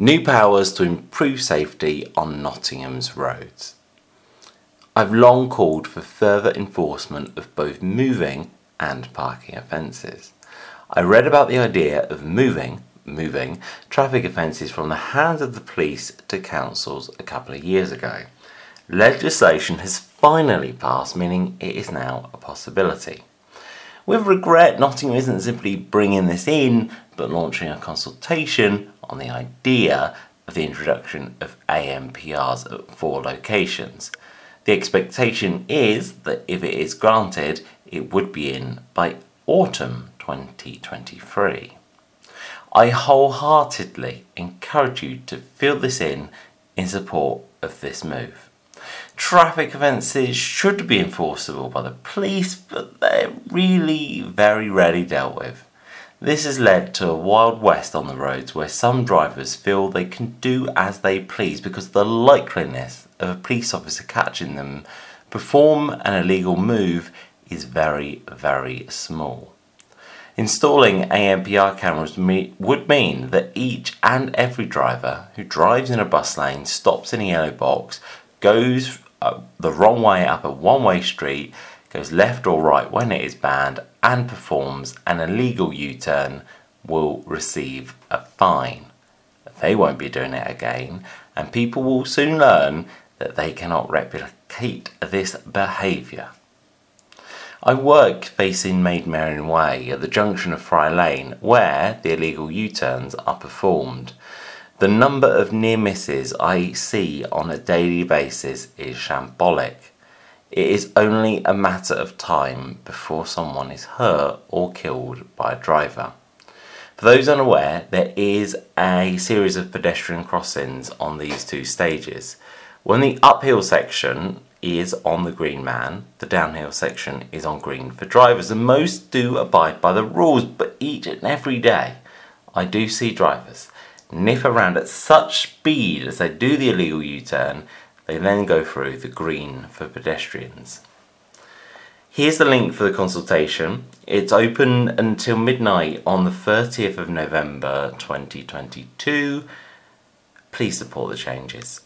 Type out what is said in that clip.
New powers to improve safety on Nottingham's roads. I've long called for further enforcement of both moving and parking offences. I read about the idea of moving, moving traffic offences from the hands of the police to councils a couple of years ago. Legislation has finally passed, meaning it is now a possibility. With regret, Nottingham isn't simply bringing this in, but launching a consultation on the idea of the introduction of ANPRs at four locations. The expectation is that if it is granted, it would be in by autumn 2023. I wholeheartedly encourage you to fill this in in support of this move. Traffic offences should be enforceable by the police, but they're really very rarely dealt with. This has led to a wild west on the roads where some drivers feel they can do as they please because the likeliness of a police officer catching them perform an illegal move is very, very small. Installing ANPR cameras would mean that each and every driver who drives in a bus lane, stops in a yellow box, goes uh, the wrong way up a one way street, goes left or right when it is banned, and performs an illegal U turn will receive a fine. They won't be doing it again, and people will soon learn that they cannot replicate this behaviour. I work facing Maid Marian Way at the junction of Friar Lane, where the illegal U turns are performed. The number of near misses I see on a daily basis is shambolic. It is only a matter of time before someone is hurt or killed by a driver. For those unaware, there is a series of pedestrian crossings on these two stages. When the uphill section is on the green man, the downhill section is on green for drivers, and most do abide by the rules, but each and every day I do see drivers nip around at such speed as they do the illegal U turn, they then go through the green for pedestrians. Here's the link for the consultation. It's open until midnight on the 30th of November 2022. Please support the changes.